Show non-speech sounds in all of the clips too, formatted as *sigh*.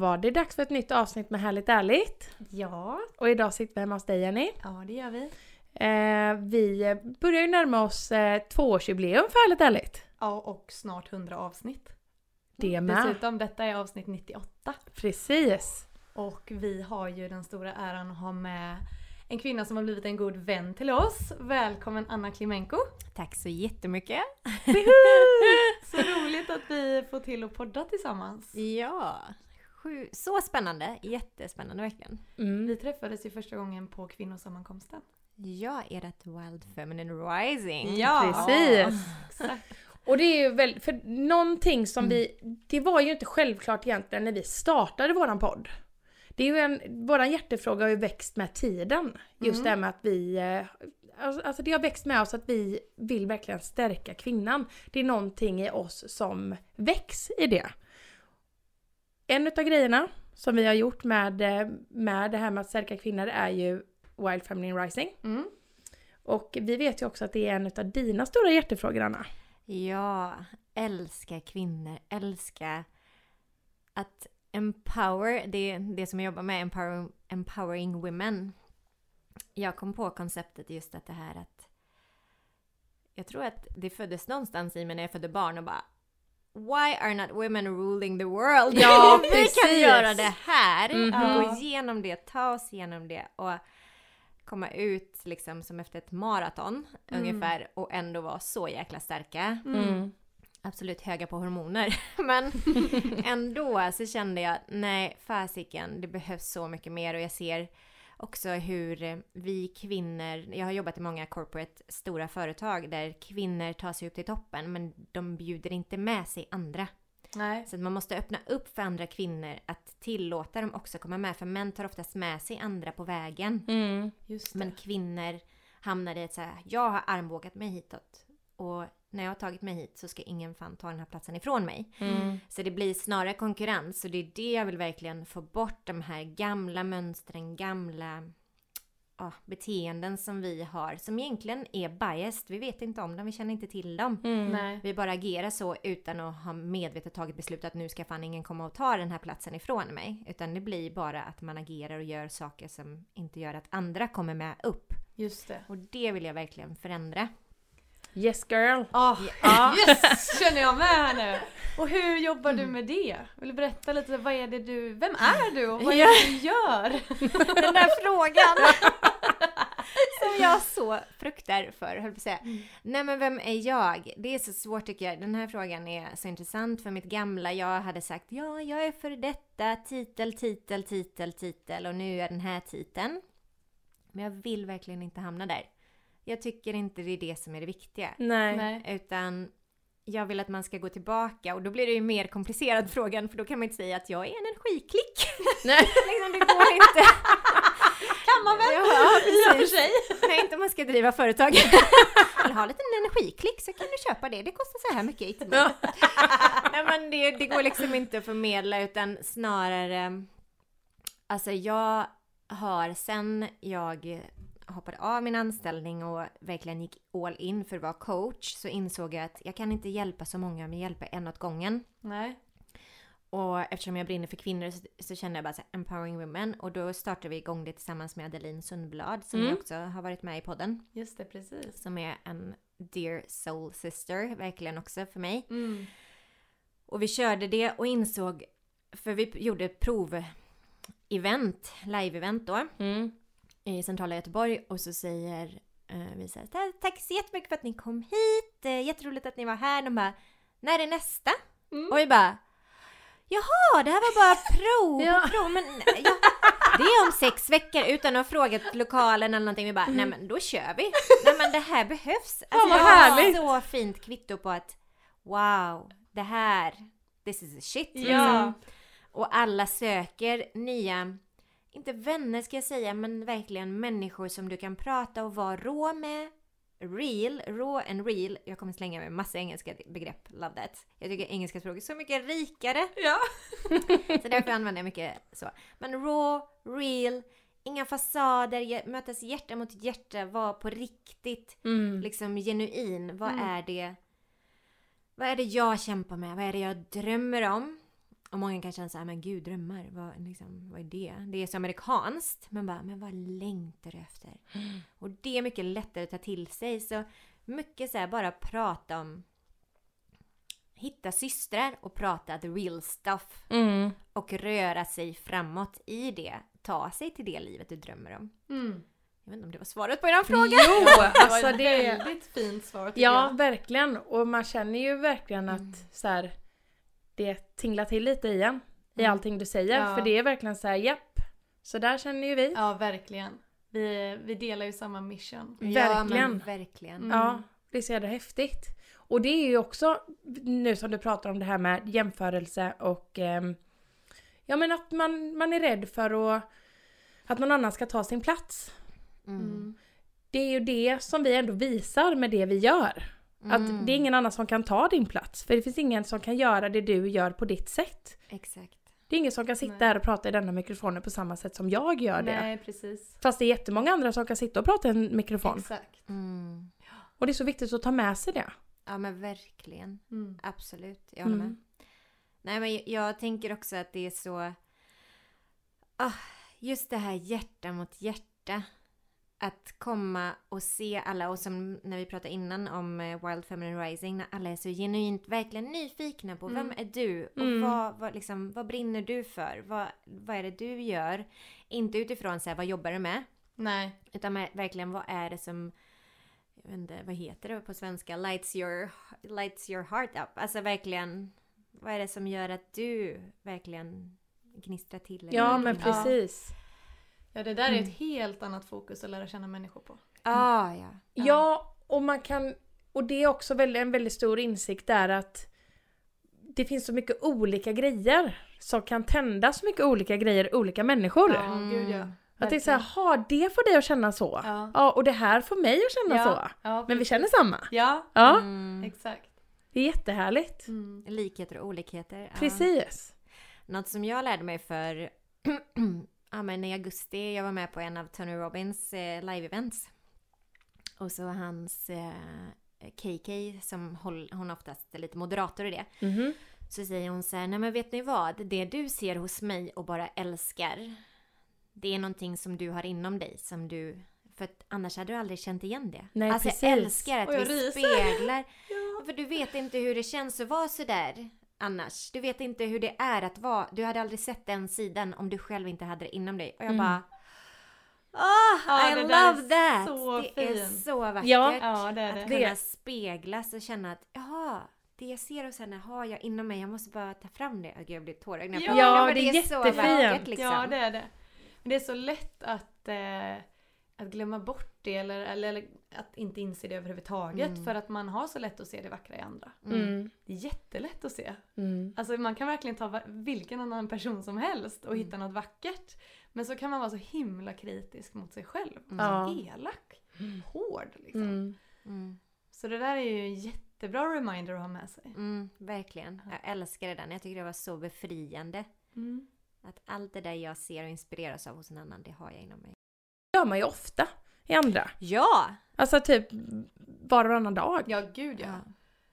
Var det dags för ett nytt avsnitt med Härligt Ärligt. Ja, Och idag sitter vi hemma hos dig Jenny. ja det gör vi. Eh, vi börjar ju närma oss eh, tvåårsjubileum för Härligt Ärligt. Ja, och snart 100 avsnitt. Det med. Dessutom, detta är avsnitt 98. Precis. Och vi har ju den stora äran att ha med en kvinna som har blivit en god vän till oss. Välkommen Anna Klimenko! Tack så jättemycket. *laughs* Så roligt att vi får till att podda tillsammans. Ja, sju, så spännande. Jättespännande verkligen. Mm. Vi träffades ju första gången på kvinnosammankomsten. Ja, ert Wild Feminine Rising. Precis. Exakt. Och det är ju väl, för någonting som vi, det var ju inte självklart egentligen när vi startade våran podd. Det är ju en, våran hjärtefråga har ju växt med tiden. Just Mm. det här med att vi, eh, alltså alltså det har växt med oss att vi vill verkligen stärka kvinnan. Det är någonting i oss som väcks i det. En utav grejerna som vi har gjort med, eh, med det här med att stärka kvinnor är ju Wild Feminine Rising. Mm. Och vi vet ju också att det är en utav dina stora hjärtefrågor Anna. Ja, älska kvinnor, älska att empower, det är det som jag jobbar med, empower, empowering women. Jag kom på konceptet just att det här att jag tror att det föddes någonstans i mig när jag födde barn och bara Why are not women ruling the world? Ja, *laughs* Vi kan göra det här! Mhm. Att gå igenom det, ta oss igenom det och komma ut liksom som efter ett maraton Mm. ungefär och ändå vara så jäkla starka Mm. absolut höga på hormoner. *laughs* Men *laughs* ändå så kände jag, nej fasiken, det behövs så mycket mer och jag ser också hur eh, vi kvinnor, jag har jobbat i många corporate stora företag där kvinnor tar sig upp till toppen men de bjuder inte med sig andra. Nej. Så man måste öppna upp för andra kvinnor att tillåta dem också komma med för män tar oftast med sig andra på vägen. Mm. Men kvinnor hamnar i ett så här, jag har armbågat mig hitåt och när jag har tagit mig hit så ska ingen fan ta den här platsen ifrån mig. Mm. Så det blir snarare konkurrens och det är det jag vill verkligen få bort de här gamla mönstren, gamla ja, beteenden som vi har som egentligen är biased. Vi vet inte om dem, vi känner inte till dem. Mm. Nej. Vi bara agerar så utan att ha medvetet tagit beslut att nu ska fan ingen komma och ta den här platsen ifrån mig. Utan det blir bara att man agerar och gör saker som inte gör att andra kommer med upp. Just det. Och det vill jag verkligen förändra. Yes girl! Ah, Ja. *laughs* yes! Känner jag med här nu. Och hur jobbar du med det? Vill du berätta lite, vad är det du, vem är du och vad är det du gör? *laughs* Den där frågan! *laughs* som jag så fruktar för, höll på att säga. Nej men vem är jag? Det är så svårt tycker jag. Den här frågan är så intressant för mitt gamla jag hade sagt ja, jag är för detta, titel, titel, titel, titel och nu är den här titeln. Men jag vill verkligen inte hamna där. Jag tycker inte det är det som är det viktiga. Nej. Nej. Utan jag vill att man ska gå tillbaka och då blir det ju mer komplicerad *laughs* frågan för då kan man inte säga att jag är en energiklick. *laughs* Nej. *laughs* liksom, det går inte. Kan man väl? Ja, precis. sig. Nej, inte om man ska driva företag. Vill ha en liten energiklick så kan du köpa det. Det kostar så här mycket i. Ja. Nej men det, det går liksom inte att förmedla utan snarare Alltså jag har sen jag hoppade av min anställning och verkligen gick all in för att vara coach så insåg jag att jag kan inte hjälpa så många men hjälpa en åt gången. Nej. Och eftersom jag brinner för kvinnor så, så kände jag bara så här, empowering women och då startade vi igång det tillsammans med Adeline Sundblad som Mm. jag också har varit med i podden. Just det, precis. Som är en dear soul sister, verkligen också för mig. Mm. Och vi körde det och insåg, för vi gjorde ett prov-event, live-event då, Mm. I centrala Göteborg och så säger eh, vi så här, tack så jättemycket för att ni kom hit, eh, jätteroligt att ni var här. De bara, när är nästa? Mm. Och vi bara, jaha, det här var bara *laughs* prov, Ja. prov, men ja, Det är om sex veckor utan att ha frågat lokalen eller någonting. Vi bara, nej men då kör vi. *laughs* Nej men det här behövs. Alltså, vad det var härligt. så fint kvitto på att wow, det här, this is a shit. Ja. Liksom. Och alla söker nya, inte vänner ska jag säga, men verkligen människor som du kan prata och vara rå med. Real, raw and real. Jag kommer slänga med massa engelska begrepp, love that. Jag tycker engelska språk är så mycket rikare. Ja. *laughs* Så därför använder jag mycket så. Men raw, real, inga fasader, mötas hjärta mot hjärta, vara på riktigt, Mm. liksom genuin. Vad Mm. är det? Vad är det jag kämpar med? Vad är det jag drömmer om? Och många kan känna såhär, men gud drömmar, vad, liksom, vad är det? Det är så amerikanskt. Men bara, men vad längtar du efter? *gasps* Och det är mycket lättare att ta till sig. Så mycket så här, bara prata om Hitta systrar och prata the real stuff Mm. och röra sig framåt i det. Ta sig till det livet du drömmer om. Mm. Jag vet inte om det var svaret på er fråga. Jo, *laughs* Det var alltså ett väldigt fint svar Ja, jag. verkligen. Och man känner ju verkligen att Mm. så här, det tinglar till lite igen i Mm. allting du säger. Ja. För det är verkligen så här, japp. Så där känner ju vi. Ja, verkligen. Vi, vi delar ju samma mission. Ja, Verkligen. men verkligen. Mm. Ja, det är så jävla häftigt. Och det är ju också, nu som du pratar om det här med jämförelse och ehm, ja men att man, man är rädd för att, att någon annan ska ta sin plats. Mm. Mm. Det är ju det som vi ändå visar med det vi gör. Att Mm. det är ingen annan som kan ta din plats. För det finns ingen som kan göra det du gör på ditt sätt. Exakt. Det är ingen som kan sitta Nej. här och prata i denna mikrofonen på samma sätt som jag gör det. Nej, precis. Fast det är jättemånga andra som kan sitta och prata i en mikrofon. Exakt. Mm. Och det är så viktigt att ta med sig det. Ja men verkligen. Mm. Absolut. Jag håller Mm. med. Nej men jag- jag tänker också att det är så... Ah, just det här hjärta mot hjärta. Att komma och se alla och som när vi pratade innan om eh, Wild Feminine Rising när alla är så genuint verkligen nyfikna på vem Mm. är du och Mm. vad, vad, liksom, vad brinner du för? Vad, vad är det du gör? Inte utifrån så här, vad jobbar du med? Nej. Utan med, verkligen vad är det som jag vet inte, vad heter det på svenska? Lights your, lights your heart up. Alltså verkligen, vad är det som gör att du verkligen gnistrar till? Ja men precis. Ja, det där är Mm. ett helt annat fokus att lära känna människor på. Ah, ja. Ja, och man kan... Och det är också väldigt, en väldigt stor insikt där att det finns så mycket olika grejer som kan tända så mycket olika grejer i olika människor. Ja, gud ja. Att det är såhär, ha det får dig att känna så. Ja. Ja, och det här får mig att känna Ja. så. Ja, Men vi känner samma. Ja, Ja, Mm. exakt. det är jättehärligt. Mm. Likheter och olikheter. ja. Precis. Något som jag lärde mig för *clears throat* ja, men i augusti, jag var med på en av Tony Robbins eh, live-events. Och så hans eh, KK, som håll, hon oftast är lite moderator i det. Mhm. Så säger hon så här, nej men vet ni vad? Det du ser hos mig och bara älskar. Det är någonting som du har inom dig som du... För att annars hade du aldrig känt igen det. Nej, alltså precis. jag älskar att jag vi ryser. speglar. *laughs* Ja. För du vet inte hur det känns att vara sådär annars. Du vet inte hur det är att vara. Du hade aldrig sett den sidan om du själv inte hade det inom dig. Och jag Mm. bara... Oh, Ja, I det love är that! så det är så vackert. Ja. Ja, det är Att det. kunna Det- speglas och känna att jaha, det jag ser hos henne har jag inom mig. Jag måste bara ta fram det. Gud, jag blir tårögd när jag Ja, pratar, men det är så jättefint. vackert liksom. Ja, det är det. Men det är så lätt att, eh, att glömma bort det eller, eller, eller att inte inse det överhuvudtaget Mm. för att man har så lätt att se det vackra i andra. Mm. Mm. Det är jättelätt att se. Mm. Alltså man kan verkligen ta vilken annan person som helst och Mm. hitta något vackert. Men så kan man vara så himla kritisk mot sig själv. Mm. Ja. Så elak. Hård liksom. Mm. Mm. Så det där är ju en jättebra reminder att ha med sig. Mm, verkligen. Jag älskar det där. Jag tycker det var så befriande. Mm. Att allt det där jag ser och inspireras av hos en annan, det har jag inom mig. Gör man ju ofta i andra. Ja! Alltså typ var och varannan dag. Ja, gud ja. Ja.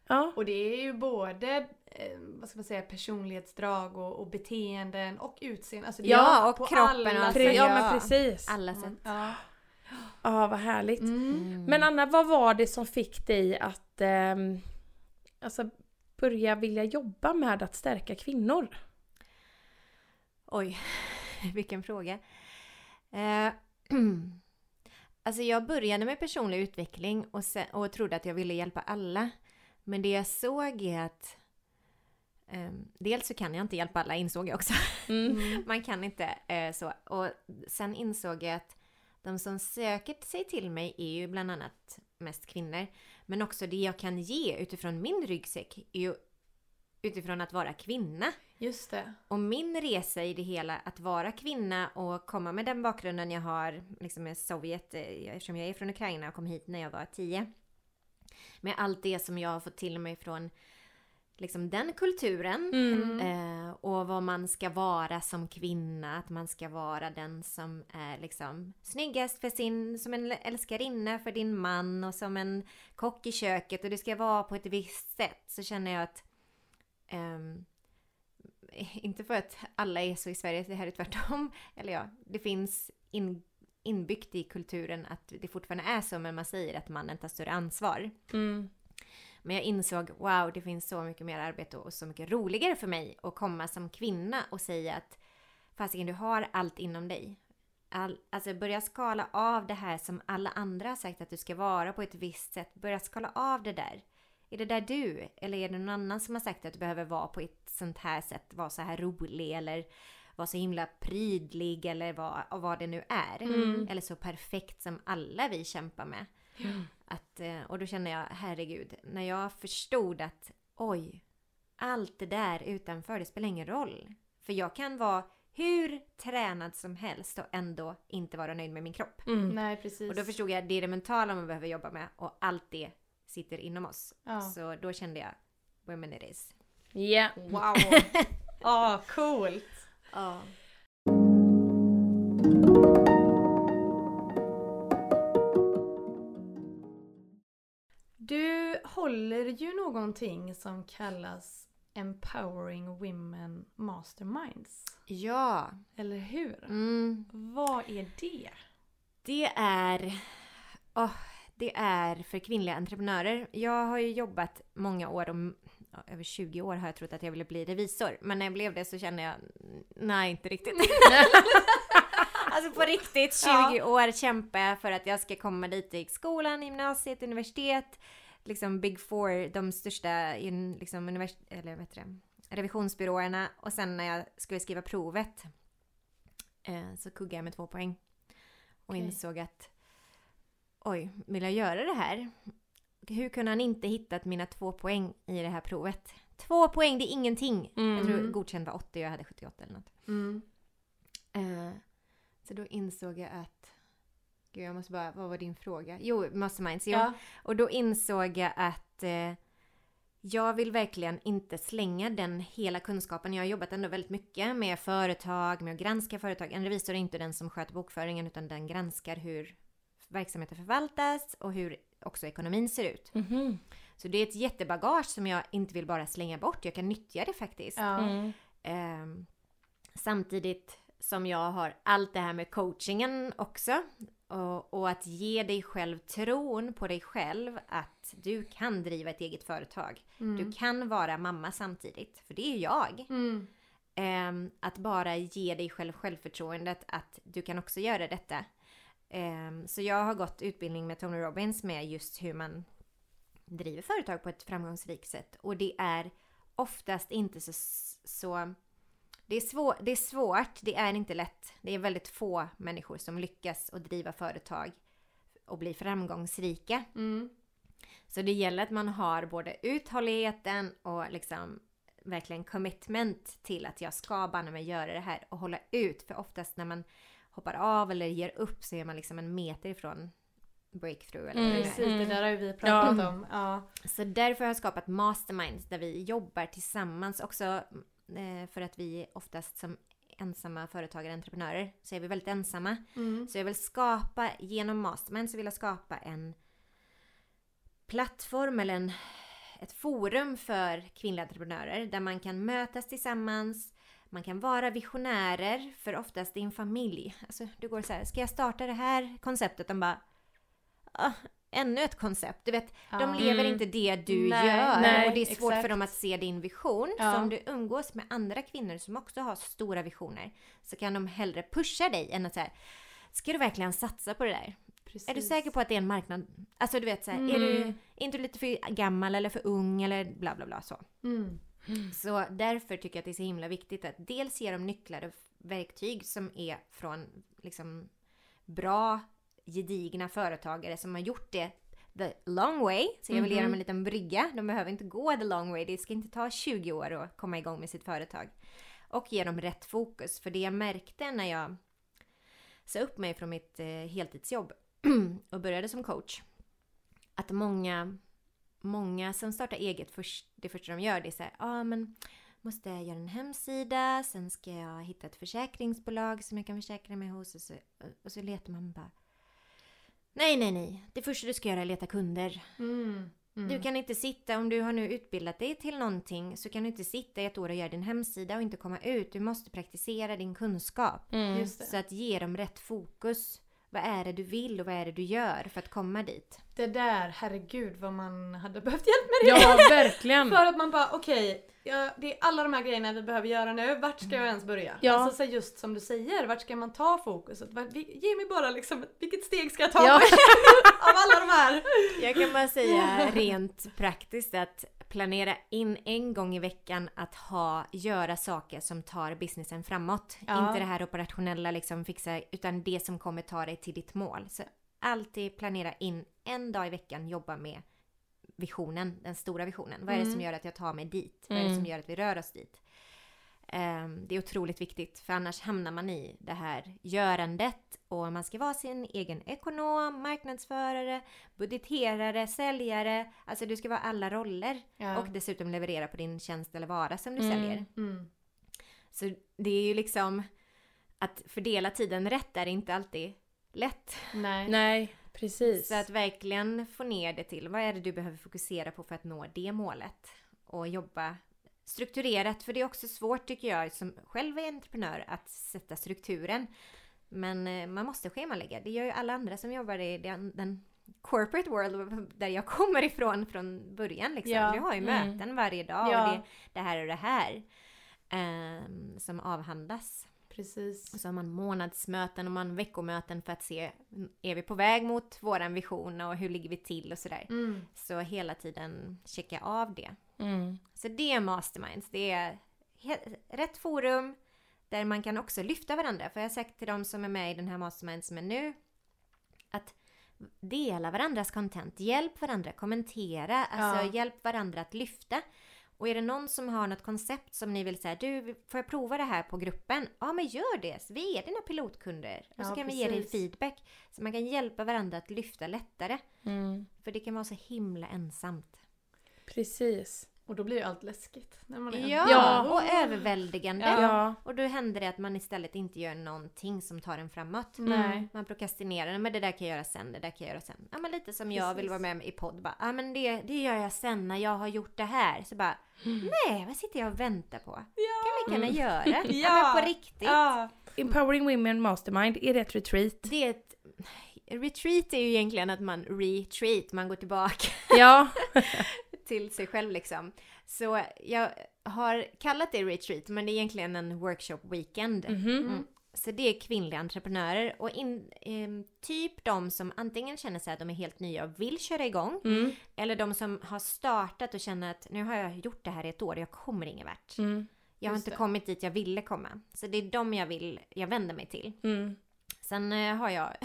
Ja. Och det är ju både eh, vad ska man säga, personlighetsdrag och, och beteenden och utseende. Alltså Ja, och kroppen alla sätt. ja men precis. Alla sätt. Ja. Ja vad härligt. Mm. Mm. Men Anna, vad var det som fick dig att ehm, alltså, börja vilja jobba med att stärka kvinnor? Oj, *laughs* vilken fråga. Eh, *clears throat* alltså jag började med personlig utveckling och, sen, och trodde att jag ville hjälpa alla. Men det jag såg är att ehm, dels så kan jag inte hjälpa alla insåg jag också. *laughs* Mm. Man kan inte eh, så. Och sen insåg jag att de som söker sig till mig är ju bland annat mest kvinnor. Men också det jag kan ge utifrån min ryggsäck är ju utifrån att vara kvinna. Just det. Och min resa i det hela, att vara kvinna och komma med den bakgrunden jag har liksom med Sovjet, eh, eftersom jag är från Ukraina och kom hit när jag var tio. Med allt det som jag har fått till mig från liksom den kulturen. Mm. Eh, och vad man ska vara som kvinna, att man ska vara den som är liksom snyggast för sin, som en älskarinna för din man och som en kock i köket och det ska vara på ett visst sätt. Så känner jag att ehm, inte för att alla är så i Sverige, det här är tvärtom. Eller ja, det finns in, inbyggt i kulturen att det fortfarande är så, men man säger att mannen tar större ansvar. Mm. Men jag insåg, wow, det finns så mycket mer arbete och så mycket roligare för mig att komma som kvinna och säga att fasiken, du har allt inom dig. All, alltså börja skala av det här som alla andra har sagt att du ska vara på ett visst sätt. Börja skala av det där. Är det där du? Eller är det någon annan som har sagt att du behöver vara på ett sånt här sätt? Vara så här rolig eller vara så himla prydlig eller vad, vad det nu är. Mm. Eller så perfekt som alla vi kämpar med. Att, eh, och då känner jag, herregud, när jag förstod att oj, allt det där utanför, det spelar ingen roll. För jag kan vara hur tränad som helst och ändå inte vara nöjd med min kropp. Mm. Nej, precis. Och då förstod jag att det är det mentala man behöver jobba med och allt det sitter inom oss. Ja. Så då kände jag, women it is. Ja. Wow! *laughs* Ja, coolt! Ja. Du håller ju någonting som kallas Empowering Women Masterminds. Ja. Eller hur? Mm. Vad är det? Det är... åh, det är för kvinnliga entreprenörer. Jag har ju jobbat många år, om, ja, över 20 år har jag trott att jag ville bli revisor. Men när jag blev det så kände jag, nej inte riktigt. *laughs* alltså på riktigt, 20 Ja. år kämpar jag för att jag ska komma dit gick skolan, gymnasiet, universitet. Liksom Big Four, de största liksom, univers- eller heter det? revisionsbyråerna. Och sen när jag skulle skriva provet eh, så kuggade jag med två poäng. Och Okej. insåg att oj, vill jag göra det här? Hur kunde han inte hittat mina två poäng i det här provet? Två poäng, det är ingenting! Jag tror Mm. godkänd var 80 och jag hade 78 eller något. Mm. Eh, så då insåg jag att... Gud, jag måste bara... Vad var din fråga? Jo, Masterminds. Jo. Ja. Och då insåg jag att eh, jag vill verkligen inte slänga den hela kunskapen. Jag har jobbat ändå väldigt mycket med företag, med att granska företag. En revisor är inte den som sköter bokföringen utan den granskar hur verksamheten förvaltas och hur också ekonomin ser ut. Mhm. Så det är ett jättebagage som jag inte vill bara slänga bort. Jag kan nyttja det faktiskt. Mm. Ehm, samtidigt som jag har allt det här med coachingen också. Och, och att ge dig själv tron på dig själv att du kan driva ett eget företag. Mm. Du kan vara mamma samtidigt, för det är jag. Mm. Ehm, att bara ge dig själv självförtroendet att du kan också göra detta. Ehm, så jag har gått utbildning med Tony Robbins med just hur man driver företag på ett framgångsrikt sätt. Och det är oftast inte så... så det, är svår, det är svårt, det är inte lätt. Det är väldigt få människor som lyckas att driva företag och bli framgångsrika. Mm. Så det gäller att man har både uthålligheten och liksom verkligen commitment till att jag ska banne mig göra det här och hålla ut. För oftast när man hoppar av eller ger upp så är man liksom en meter ifrån breakthrough. Eller Mm, Precis, är. det där har vi pratat Ja. om. Ja. Så därför har jag skapat masterminds där vi jobbar tillsammans också eh, för att vi oftast som ensamma företagare, entreprenörer, så är vi väldigt ensamma. Mm. Så jag vill skapa, genom Mastermind så vill jag skapa en plattform eller en, ett forum för kvinnliga entreprenörer där man kan mötas tillsammans, man kan vara visionärer för oftast i en familj. Alltså du går så här, ska jag starta det här konceptet? De bara, ah, ännu ett koncept. Du vet, de Ja. lever Mm. inte det du Nej, gör nej, och det är svårt exakt. för dem att se din vision. Ja. Så om du umgås med andra kvinnor som också har stora visioner så kan de hellre pusha dig än att säga Ska du verkligen satsa på det där? Precis. Är du säker på att det är en marknad? Alltså du vet så här, är Mm. du inte lite för gammal eller för ung eller bla bla bla så. Mm. Så därför tycker jag att det är så himla viktigt att dels ge dem nycklar och verktyg som är från liksom bra gedigna företagare som har gjort det the long way. Så jag vill ge dem en liten brygga. De behöver inte gå the long way. Det ska inte ta 20 år att komma igång med sitt företag. Och ge dem rätt fokus. För det jag märkte när jag sa upp mig från mitt eh, heltidsjobb *clears throat* och började som coach. Att många, många som startar eget, först, det första de gör det är så här, ja ah, men måste jag göra en hemsida, sen ska jag hitta ett försäkringsbolag som jag kan försäkra mig hos och så, och så letar man bara Nej, nej, nej. Det första du ska göra är leta kunder. Mm. Mm. Du kan inte sitta, om du har nu utbildat dig till någonting, så kan du inte sitta i ett år och göra din hemsida och inte komma ut. Du måste praktisera din kunskap. Mm. Just det. Så att ge dem rätt fokus. Vad är det du vill och vad är det du gör för att komma dit? Det där, herregud vad man hade behövt hjälp med det. Ja, verkligen. *laughs* För att man bara, okej, ja, det är alla de här grejerna vi behöver göra nu, vart ska jag ens börja? Ja. Alltså så just som du säger, vart ska man ta fokuset? Ge mig bara liksom, vilket steg ska jag ta Ja. *laughs* av alla de här? Jag kan bara säga *laughs* rent praktiskt att planera in en gång i veckan att ha, göra saker som tar businessen framåt. Ja. Inte det här operationella liksom fixa, utan det som kommer ta dig till ditt mål. Så alltid planera in en dag i veckan, jobba med visionen, den stora visionen. Vad är det som Mm. gör att jag tar mig dit? Vad är det som gör att vi rör oss dit? Ehm, det är otroligt viktigt för annars hamnar man i det här görandet och man ska vara sin egen ekonom, marknadsförare, budgeterare, säljare. Alltså du ska vara alla roller Ja. och dessutom leverera på din tjänst eller vara som du säljer. Mm. Så det är ju liksom att fördela tiden rätt är inte alltid lätt. Nej. *laughs* Nej, precis. Så att verkligen få ner det till vad är det du behöver fokusera på för att nå det målet och jobba strukturerat. För det är också svårt tycker jag som själv är entreprenör att sätta strukturen. Men eh, man måste schemalägga. Det gör ju alla andra som jobbar i den, corporate world där jag kommer ifrån från början. Liksom. Ja. Du har ju Mm. möten varje dag Ja. och det, det här och det här ehm, som avhandlas. Precis. Och så har man månadsmöten och man veckomöten för att se, är vi på väg mot våran vision och hur ligger vi till och sådär. Mm. Så hela tiden checka av det. Mm. Så det är masterminds, det är rätt forum där man kan också lyfta varandra. För jag har sagt till de som är med i den här mastermind som är nu att dela varandras content, hjälp varandra, kommentera, alltså Ja. hjälp varandra att lyfta. Och är det någon som har något koncept som ni vill säga, du får jag prova det här på gruppen? Ja men gör det! Så vi är dina pilotkunder och så Ja, kan vi ge dig precis. feedback. Så man kan hjälpa varandra att lyfta lättare. Mm. För det kan vara så himla ensamt. Precis. Och då blir ju allt läskigt. När man är Ja, Ja. och överväldigande. Ja. Och då händer det att man istället inte gör någonting som tar en framåt. Nej. Man prokrastinerar, men det där kan jag göra sen, det där kan jag göra sen. Ja men lite som jag Precis. vill vara med i podd bara, ja men det, det gör jag sen när jag har gjort det här. Så bara, nej vad sitter jag och väntar på? Ja. kan lika gärna göra. Ja, Ja. men på riktigt. Ja. Empowering Women Mastermind, är det ett retreat? Det är ett, retreat är ju egentligen att man retreat, man går tillbaka Ja. *laughs* till sig själv liksom. Så jag har kallat det retreat, men det är egentligen en workshop weekend. Mhm. Mm. Så det är kvinnliga entreprenörer och in, ehm, typ de som antingen känner sig att de är helt nya och vill köra igång. Mm. Eller de som har startat och känner att nu har jag gjort det här i ett år och jag kommer ingen vart. Mm. Jag har Just inte det. kommit dit jag ville komma. Så det är de jag vill, jag vänder mig till. Mm. Sen eh, har jag *laughs*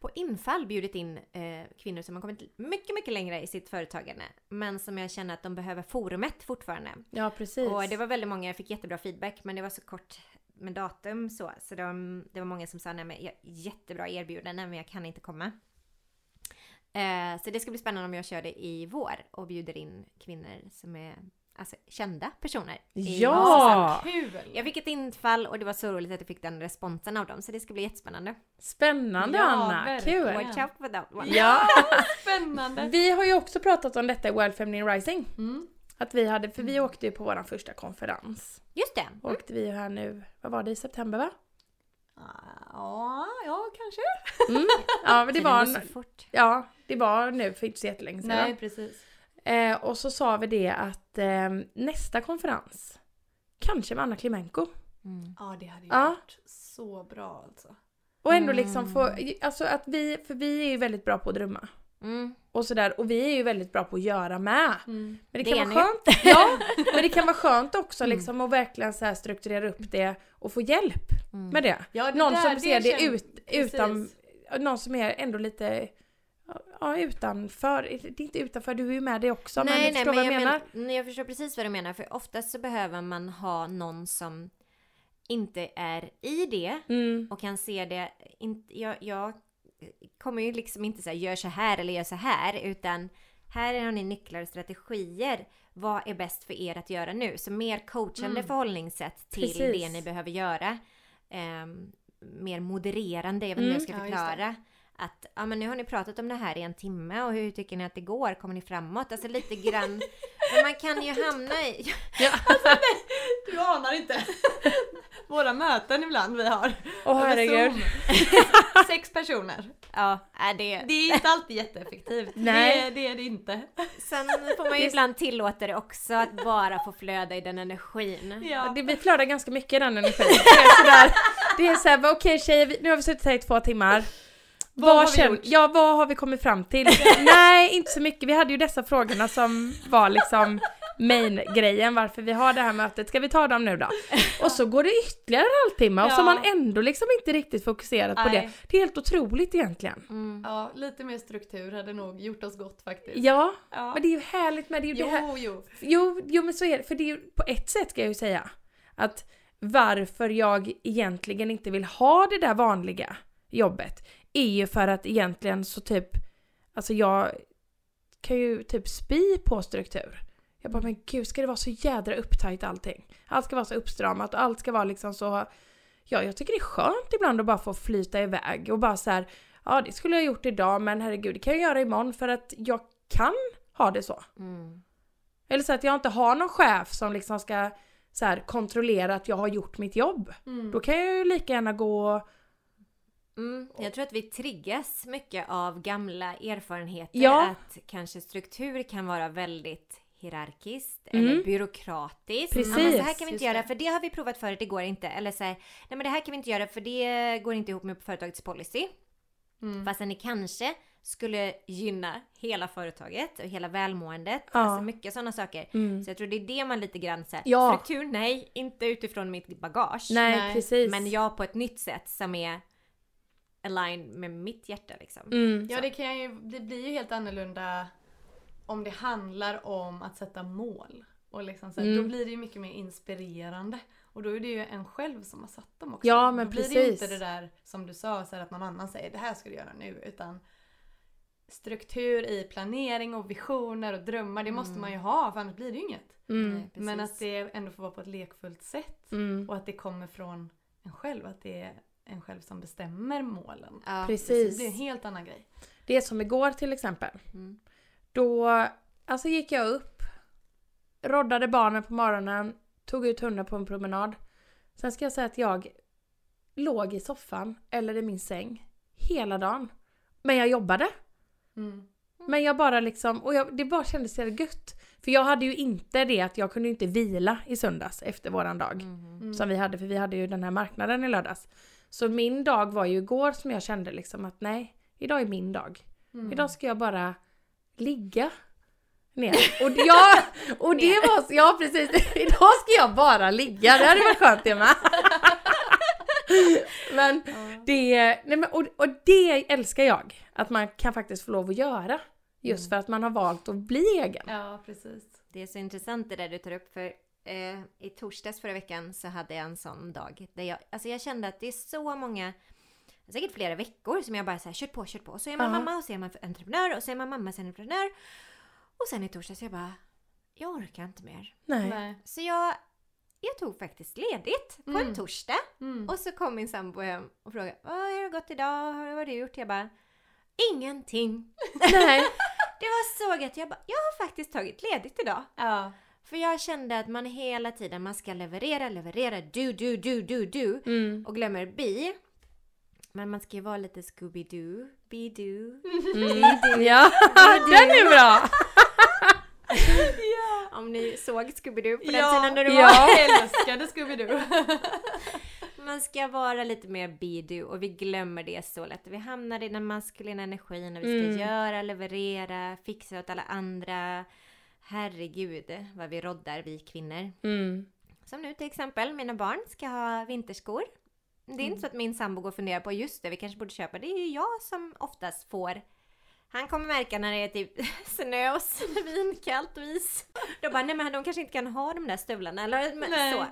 på infall bjudit in eh, kvinnor som har kommit mycket, mycket längre i sitt företagande. Men som jag känner att de behöver forumet fortfarande. Ja, precis. Och det var väldigt många, jag fick jättebra feedback men det var så kort med datum så. Så de, det var många som sa nej men jag, jättebra erbjudande men jag kan inte komma. Eh, så det ska bli spännande om jag kör det i vår och bjuder in kvinnor som är alltså, kända personer. i Ja! Kul! Jag fick ett infall och det var så roligt att jag fick den responsen av dem så det ska bli jättespännande. Spännande Ja, Anna, verkligen. kul! Watch out for that one. Ja, *laughs* Spännande! vi har ju också pratat om detta i World Feminine Rising. Mm. Att vi hade, för vi åkte ju på vår första konferens. Just det. Åkte vi här nu, vad var det, i september va? Ja, ja kanske. Mm. Ja, men det var, går så fort. ja, det var nu för inte så jättelänge sedan. Nej, precis. Eh, och så sa vi det att eh, nästa konferens, kanske med Anna Klimenko. Mm. Ja, det hade ju Ja. varit så bra alltså. Och ändå Mm. liksom få, alltså att vi, för vi är ju väldigt bra på att drömma. Mm. och sådär. Och vi är ju väldigt bra på att göra med. Mm. Men det Det kan vara skönt. *laughs* Ja, men det kan vara skönt också Mm. liksom att verkligen så här strukturera upp det och få hjälp Mm. med det. Ja, det Någon där, som ser det ut, utan, precis. någon som är ändå lite Ja, utanför. Det är inte utanför, du är ju med det också. men du förstår vad jag menar. nej, jag förstår precis vad du menar. För oftast så behöver man ha någon som inte är i det Mm. och kan se det. In, jag, jag kommer ju liksom inte säga gör så här eller gör så här utan här har ni nycklar och strategier. Vad är bäst för er att göra nu? Så mer coachande Mm. förhållningssätt till Precis. det ni behöver göra. Ehm, mer modererande, jag vet inte hur jag ska Mm, ja, förklara. Att ja, men nu har ni pratat om det här i en timme och hur tycker ni att det går? Kommer ni framåt? Alltså lite grann. för man kan ju hamna i... *laughs* Du anar inte *laughs* våra möten ibland vi har. Åh över herregud. *laughs* Sex personer. Ja, är det... Det är inte alltid jätteeffektivt. Nej. Det, är- det är det inte. Sen får man ju ibland tillåta det också att bara få flöda i den energin. Ja. Det, vi flödar ganska mycket i den energin. Det är sådär, det är såhär, okej tjejer, vi- nu har vi suttit här i två timmar. Vad har vi gjort? Ja, vad har vi kommit fram till? *laughs* Nej, inte så mycket. Vi hade ju dessa frågorna som var liksom main-grejen varför vi har det här mötet. Ska vi ta dem nu då? Och så går det ytterligare en halvtimme och så har man ändå liksom inte riktigt fokuserat på det. Nej. Det är helt otroligt egentligen. Mm. Ja, lite mer struktur hade nog gjort oss gott faktiskt. Ja, Ja. men det är ju härligt med det. är ju det här. Jo, jo. Jo, jo men så är det. För det är ju på ett sätt ska jag ju säga att varför jag egentligen inte vill ha det där vanliga jobbet är ju för att egentligen så typ, alltså jag kan ju typ spy på struktur. Jag bara, men gud, ska det vara så jädra upptajt allting? Allt ska vara så uppstramat och allt ska vara liksom så... Ja, jag tycker det är skönt ibland att bara få flyta iväg och bara så här, ja det skulle jag gjort idag men herregud, det kan jag göra imorgon för att jag kan ha det så. Mm. Eller så att jag inte har någon chef som liksom ska så här, kontrollera att jag har gjort mitt jobb. Mm. Då kan jag ju lika gärna gå och... Mm. Jag tror att vi triggas mycket av gamla erfarenheter. Ja. Att kanske struktur kan vara väldigt hierarkiskt Mm. eller byråkratiskt. Precis. Ja, men så här kan vi inte göra för det har vi provat förut, det går inte. Eller så här, nej men det här kan vi inte göra för det går inte ihop med företagets policy. Mm. Fastän det kanske skulle gynna hela företaget och hela välmåendet. Ja. Alltså mycket sådana saker. Mm. Så jag tror det är det man lite grann säger. Ja. Struktur, nej. Inte utifrån mitt bagage. Nej, Nej. precis. Men jag på ett nytt sätt som är align med mitt hjärta liksom. Mm. Ja, det, kan ju, det blir ju helt annorlunda om det handlar om att sätta mål. Och liksom så här, Mm. Då blir det ju mycket mer inspirerande. Och då är det ju en själv som har satt dem också. Ja, men då blir det ju precis. inte det där som du sa, så här, att någon annan säger det här ska du göra nu. Utan struktur i planering och visioner och drömmar, det måste Mm. man ju ha för annars blir det ju inget. Mm. Nej, precis. Men att det ändå får vara på ett lekfullt sätt. Mm. Och att det kommer från en själv, att det är en själv som bestämmer målen. Ja, Det Precis. blir en helt annan grej. Det är som igår till exempel. Mm. Då alltså gick jag upp, roddade barnen på morgonen, tog ut hunden på en promenad. Sen ska jag säga att jag låg i soffan eller i min säng hela dagen. Men jag jobbade. Mm. Men jag bara liksom, och jag, det bara kändes så gött. För jag hade ju inte det att jag kunde inte vila i söndags efter våran dag. Mm. Som vi hade, för vi hade ju den här marknaden i lördags. Så min dag var ju igår som jag kände liksom att nej, idag är min dag. Mm. Idag ska jag bara ligga ner. *laughs* Och, ja, och det var, ja precis, *laughs* idag ska jag bara ligga. Det hade varit skönt det med. *laughs* Men det, nej men, och, och det älskar jag. Att man kan faktiskt få lov att göra. Just för att man har valt att bli egen. Ja, precis. Det är så intressant det där du tar upp för eh, i torsdags förra veckan så hade jag en sån dag där jag, alltså jag kände att det är så många Säkert flera veckor som jag bara såhär kört på, kört på. Och så är man Ja. mamma och så är man entreprenör och så är man mamma och så är man entreprenör. Och sen i torsdags jag bara Jag orkar inte mer. Nej. Nej. Så jag Jag tog faktiskt ledigt på en Mm. torsdag. Mm. Och så kom min sambo hem och frågade Vad har det gått idag? Vad har du gjort? Jag bara Ingenting. Nej. *laughs* Det var så gött. Jag bara Jag har faktiskt tagit ledigt idag. Ja. För jag kände att man hela tiden, man ska leverera, leverera, do, do, do, do, do. Mm. Och glömmer be. Men man ska ju vara lite Scooby-Doo, be-do. Mm. *laughs* Ja, den är bra! *laughs* Om ni såg Scooby-Doo på den Ja. tiden när du var. Ja. Jag älskade Scooby-Doo. *laughs* Man ska vara lite mer be do och vi glömmer det så lätt. Vi hamnar i den maskulina energin och vi ska Mm. göra, leverera, fixa åt alla andra. Herregud vad vi roddar vi kvinnor. Mm. Som nu till exempel, mina barn ska ha vinterskor. Det är Mm. inte så att min sambo går och funderar på just det, vi kanske borde köpa. Det är ju jag som oftast får. Han kommer märka när det är typ *laughs* snö och svinkallt och is. Då bara, nej men de kanske inte kan ha de där stövlarna eller Nej. så.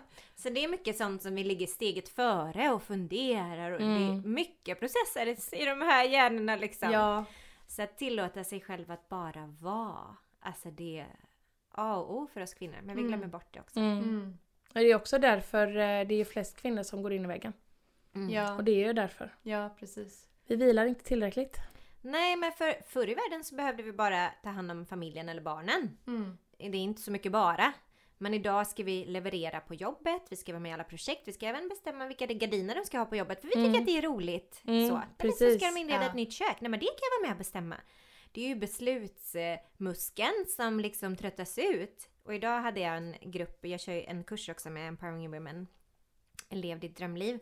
Så det är mycket sånt som vi ligger steget före och funderar och det Mm. är mycket processer i de här hjärnorna liksom. Ja. Så att tillåta sig själv att bara vara. Alltså det är A och O för oss kvinnor. Men vi Mm. glömmer bort det också. Mm. Mm. Det är också därför eh, det är flest kvinnor som går in i väggen. Mm. Ja, Och det är ju därför. ja, precis. Vi vilar inte tillräckligt. Nej, men för, förr i världen så behövde vi bara ta hand om familjen eller barnen. Mm. Det är inte så mycket bara. Men idag ska vi leverera på jobbet, vi ska vara med i alla projekt, vi ska även bestämma vilka gardiner de ska ha på jobbet för vi tycker Mm. att det är roligt. Mm, så. Eller så ska de inreda Ja. ett nytt kök, nej men det kan jag vara med och bestämma. Det är ju beslutsmuskeln som liksom tröttas ut. Och idag hade jag en grupp, jag kör ju en kurs också med Empowering Women, Lev ditt drömliv.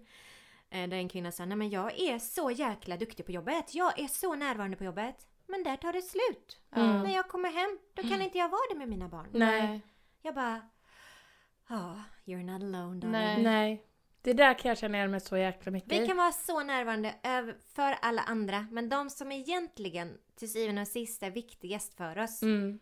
Eh, Där en kvinna sa, nej men jag är så jäkla duktig på jobbet, jag är så närvarande på jobbet. Men där tar det slut. Mm. När jag kommer hem, då kan inte jag vara det med mina barn. Nej. Jag bara... Ja, you're not alone darling. Nej. Nej. Det där kan jag känna igen mig så jäkla mycket Vi kan vara så närvarande för alla andra, men de som egentligen till syvende och sist är viktigast för oss, Mm.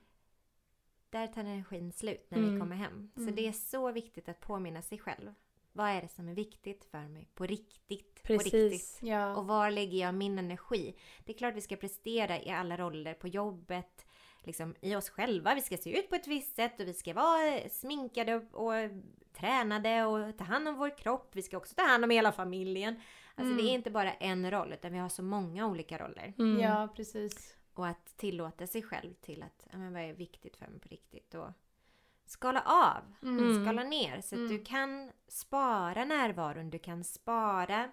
där tar energin slut när vi Mm. kommer hem. Så Mm. det är så viktigt att påminna sig själv. Vad är det som är viktigt för mig på riktigt? På Precis. riktigt. Ja. Och var lägger jag min energi? Det är klart vi ska prestera i alla roller på jobbet, liksom i oss själva. Vi ska se ut på ett visst sätt och vi ska vara sminkade och, och tränade och ta hand om vår kropp. Vi ska också ta hand om hela familjen. Alltså Mm. det är inte bara en roll utan vi har så många olika roller. Mm. ja, precis. Och att tillåta sig själv till att, ja men vad är viktigt för mig på riktigt? Och skala av, Mm. skala ner så att Mm. du kan spara närvaron, du kan spara.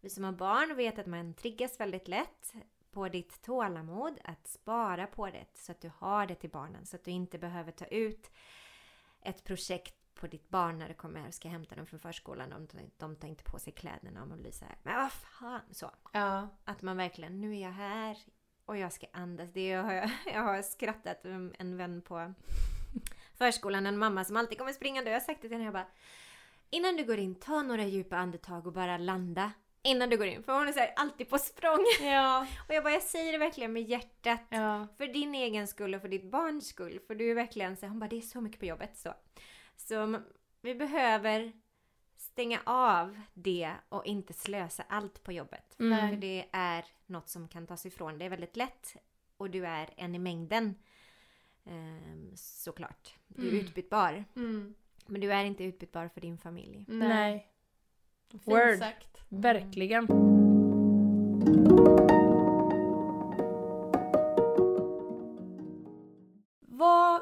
Vi som har barn vet att man triggas väldigt lätt på ditt tålamod, att spara på det så att du har det till barnen så att du inte behöver ta ut ett projekt på ditt barn när du kommer och ska hämta dem från förskolan. De, de tar inte på sig kläderna och man blir så här, men vad fan så. Ja. Att man verkligen, nu är jag här och jag ska andas. Det har jag, *laughs* jag har skrattat en vän på förskolan, en mamma som alltid kommer springande. Jag har sagt det till henne, jag bara Innan du går in, ta några djupa andetag och bara landa. Innan du går in, för hon är så här, alltid på språng. Ja. *laughs* Och jag bara, jag säger det verkligen med hjärtat. Ja. För din egen skull och för ditt barns skull. För du är verkligen så hon bara, det är så mycket på jobbet. Så, så vi behöver stänga av det och inte slösa allt på jobbet. Mm. För det är något som kan tas ifrån. Det är väldigt lätt och du är en i mängden. Ehm, såklart. Du är Mm. utbytbar. Mm. Men du är inte utbytbar för din familj. Nej. Nej. Word. sagt. Verkligen.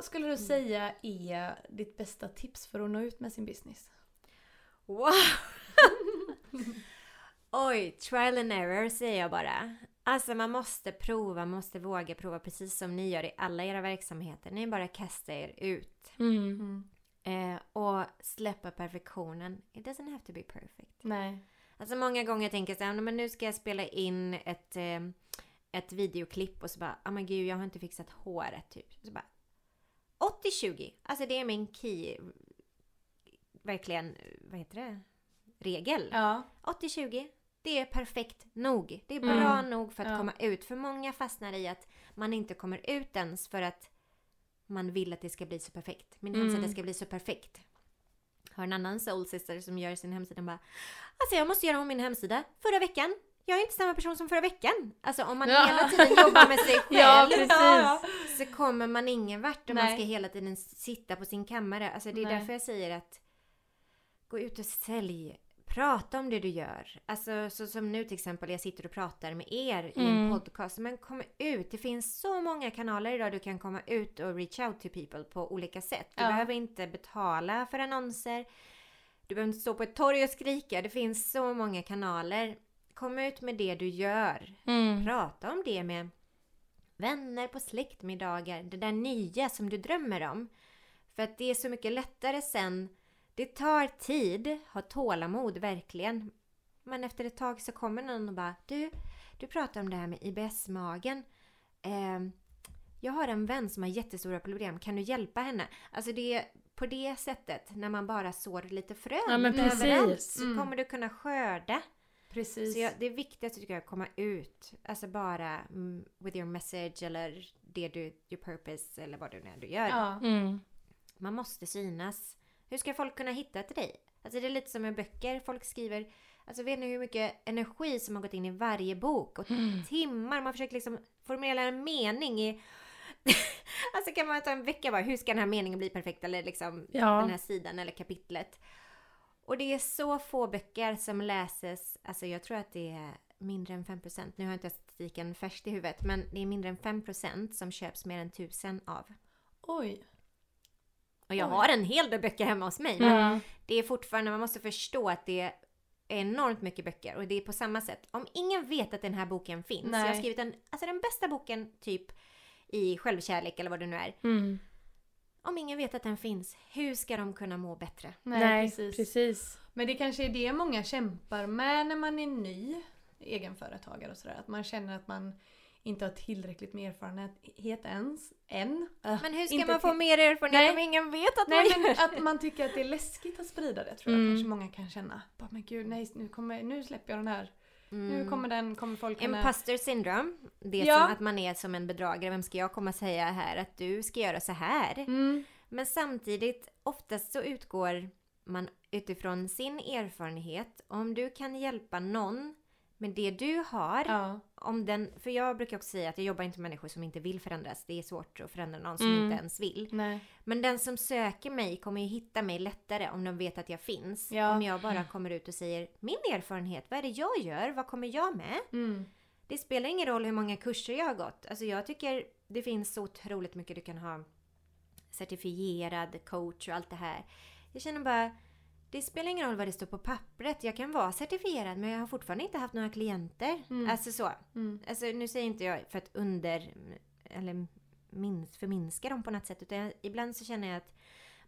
Skulle du säga är ditt bästa tips för att nå ut med sin business? Wow! *laughs* Oj, trial and error säger jag bara. Alltså man måste prova, man måste våga prova precis som ni gör i alla era verksamheter. Ni bara kastar er ut. Mm. Eh, och släppa perfektionen. It doesn't have to be perfect. Nej. Alltså många gånger tänker jag så här, "Nej, men nu ska jag spela in ett, eh, ett videoklipp och så bara, ja men gud jag har inte fixat håret typ. Så bara 80-20, alltså det är min key, verkligen, vad heter det? Regel. Ja. 80-20, det är perfekt nog. Det är Mm. bra nog för att Ja. komma ut. För många fastnar i att man inte kommer ut ens för att man vill att det ska bli så perfekt. Min Mm. hemsida ska bli så perfekt. Har en annan soul sister som gör sin hemsida och bara Alltså jag måste göra om min hemsida. Förra veckan. Jag är inte samma person som förra veckan. Alltså om man Ja. hela tiden jobbar med sig *laughs* själv Ja, så kommer man ingen vart och man ska hela tiden sitta på sin kammare. Alltså det är Nej. därför jag säger att gå ut och sälj. Prata om det du gör. Alltså så som nu till exempel, jag sitter och pratar med er i en Mm. podcast. Men kom ut. Det finns så många kanaler idag du kan komma ut och reach out to people på olika sätt. Du Ja. behöver inte betala för annonser. Du behöver inte stå på ett torg och skrika. Det finns så många kanaler. Kom ut med det du gör. Mm. Prata om det med vänner på släktmiddagar. Det där nya som du drömmer om. För att det är så mycket lättare sen Det tar tid, ha tålamod verkligen. Men efter ett tag så kommer någon och bara Du, du pratar om det här med IBS-magen. Eh, jag har en vän som har jättestora problem, kan du hjälpa henne? Alltså det är på det sättet, när man bara sår lite frön Ja, överallt, så Mm. kommer du kunna skörda. Precis. Så jag, det viktigaste tycker jag är att komma ut, alltså bara mm, with your message eller det du, your purpose eller vad du nu du gör. ja. Mm. Man måste synas. Hur ska folk kunna hitta till dig? Alltså det är lite som med böcker. Folk skriver, alltså vet ni hur mycket energi som har gått in i varje bok? Och Mm. timmar, man försöker liksom formulera en mening i... *laughs* alltså kan man ta en vecka bara, hur ska den här meningen bli perfekt? Eller liksom Ja. den här sidan eller kapitlet. Och det är så få böcker som läses, alltså jag tror att det är mindre än 5%. Nu har jag inte statistiken färskt i huvudet, men det är mindre än 5% som köps mer än tusen av. Oj. Och jag Oj. har en hel del böcker hemma hos mig. Men Mm. det är fortfarande, man måste förstå att det är enormt mycket böcker. Och det är på samma sätt. Om ingen vet att den här boken finns. Nej. Jag har skrivit en, alltså den bästa boken typ i självkärlek eller vad det nu är. Mm. Om ingen vet att den finns, hur ska de kunna må bättre? Nej, Nej, precis. precis. Men det kanske är det många kämpar med när man är ny egenföretagare och sådär. Att man känner att man inte har tillräckligt med erfarenhet ens. Än. Men hur ska Inte man få mer erfarenhet Nej. om ingen vet att Nej man gör att man tycker att det är läskigt att sprida det tror jag Mm. kanske många kan känna. Bara, men gud nej nu, kommer, nu släpper jag den här. Nu Mm. kommer den, kommer folk kunna... Imposter syndrome. Det är Ja. som att man är som en bedragare. Vem ska jag komma och säga här att du ska göra så här? Mm. Men samtidigt, oftast så utgår man utifrån sin erfarenhet. Om du kan hjälpa någon med det du har. Ja. Om den, för jag brukar också säga att jag jobbar inte med människor som inte vill förändras. Det är svårt att förändra någon som Mm. inte ens vill. Nej. Men den som söker mig kommer ju hitta mig lättare om de vet att jag finns. Ja. Om jag bara *laughs* kommer ut och säger min erfarenhet, vad är det jag gör, vad kommer jag med? Mm. Det spelar ingen roll hur många kurser jag har gått. Alltså jag tycker det finns så otroligt mycket du kan ha certifierad coach och allt det här. Jag känner bara, det spelar ingen roll vad det står på pappret. Jag kan vara certifierad men jag har fortfarande inte haft några klienter. Mm. Alltså så. Mm. Alltså nu säger inte jag för att under eller minst, förminska dem på något sätt utan jag, ibland så känner jag att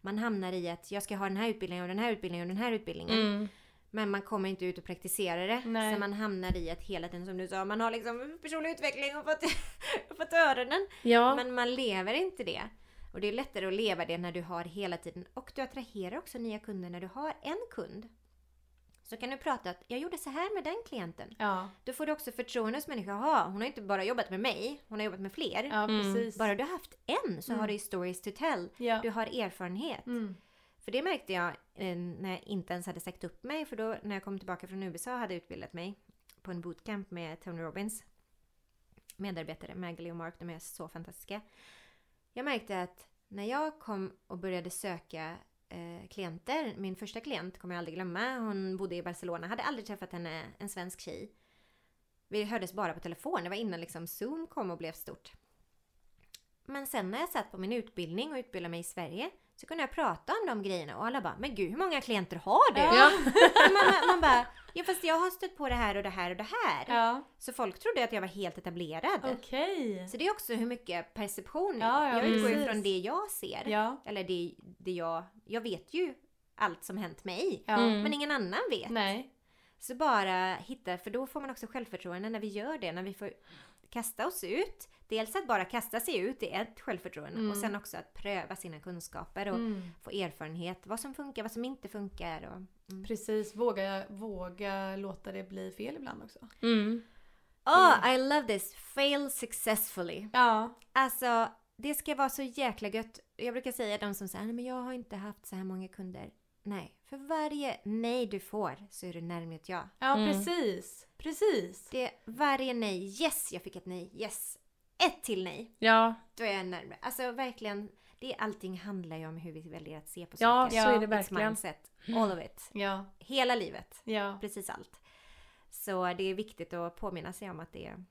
man hamnar i att jag ska ha den här utbildningen och den här utbildningen och den här utbildningen. Mm. Men man kommer inte ut och praktisera det. Nej. Så man hamnar i att hela tiden som du sa, man har liksom personlig utveckling och fått, *laughs* fått öronen. Ja. Men man lever inte det. Och det är lättare att leva det när du har hela tiden. Och du attraherar också nya kunder när du har en kund. Så kan du prata att jag gjorde så här med den klienten. Ja. Då får du också förtroende hos människor. Jaha, hon har inte bara jobbat med mig, hon har jobbat med fler. Ja Mm. precis. Bara du har haft en så Mm. har du stories to tell. Ja. Du har erfarenhet. Mm. För det märkte jag eh, när jag inte ens hade sagt upp mig. För då när jag kom tillbaka från USA hade jag utbildat mig på en bootcamp med Tony Robbins medarbetare, Maggie och Mark. De är så fantastiska. Jag märkte att när jag kom och började söka eh, klienter. Min första klient kommer jag aldrig glömma. Hon bodde i Barcelona. Hade aldrig träffat henne, en svensk tjej. Vi hördes bara på telefon. Det var innan liksom Zoom kom och blev stort. Men sen när jag satt på min utbildning och utbildade mig i Sverige så kunde jag prata om de grejerna och alla bara Men gud hur många klienter har du? Ja. *laughs* man, man, bara Ja fast jag har stött på det här och det här och det här. Ja. Så folk trodde att jag var helt etablerad. Okej. Så det är också hur mycket perception. Ja, ja, jag utgår precis. ifrån det jag ser. Ja. Eller det, det jag... Jag vet ju allt som hänt mig. Ja. Mm. Men ingen annan vet. Nej. Så bara hitta, för då får man också självförtroende när vi gör det, när vi får kasta oss ut. Dels att bara kasta sig ut, det är ett självförtroende. Mm. Och sen också att pröva sina kunskaper och Mm. få erfarenhet. Vad som funkar, vad som inte funkar. Och, mm. Precis, våga, våga låta det bli fel ibland också. Mm. Oh, I love this! Fail successfully. Ja. Alltså, det ska vara så jäkla gött. Jag brukar säga de som säger "Nej, men jag har inte haft så här många kunder. Nej, för varje nej du får så är du närmare ett ja. Ja, Mm. precis. Precis. Det är varje nej. Yes, jag fick ett nej. Yes. Ett till nej. Ja, Då är jag närmare. Alltså verkligen, det allting handlar ju om hur vi väljer att se på ja, saker. så är det It's verkligen. mindset. All of it. Ja. Hela livet. Ja. Precis allt. Så det är viktigt att påminna sig om att det är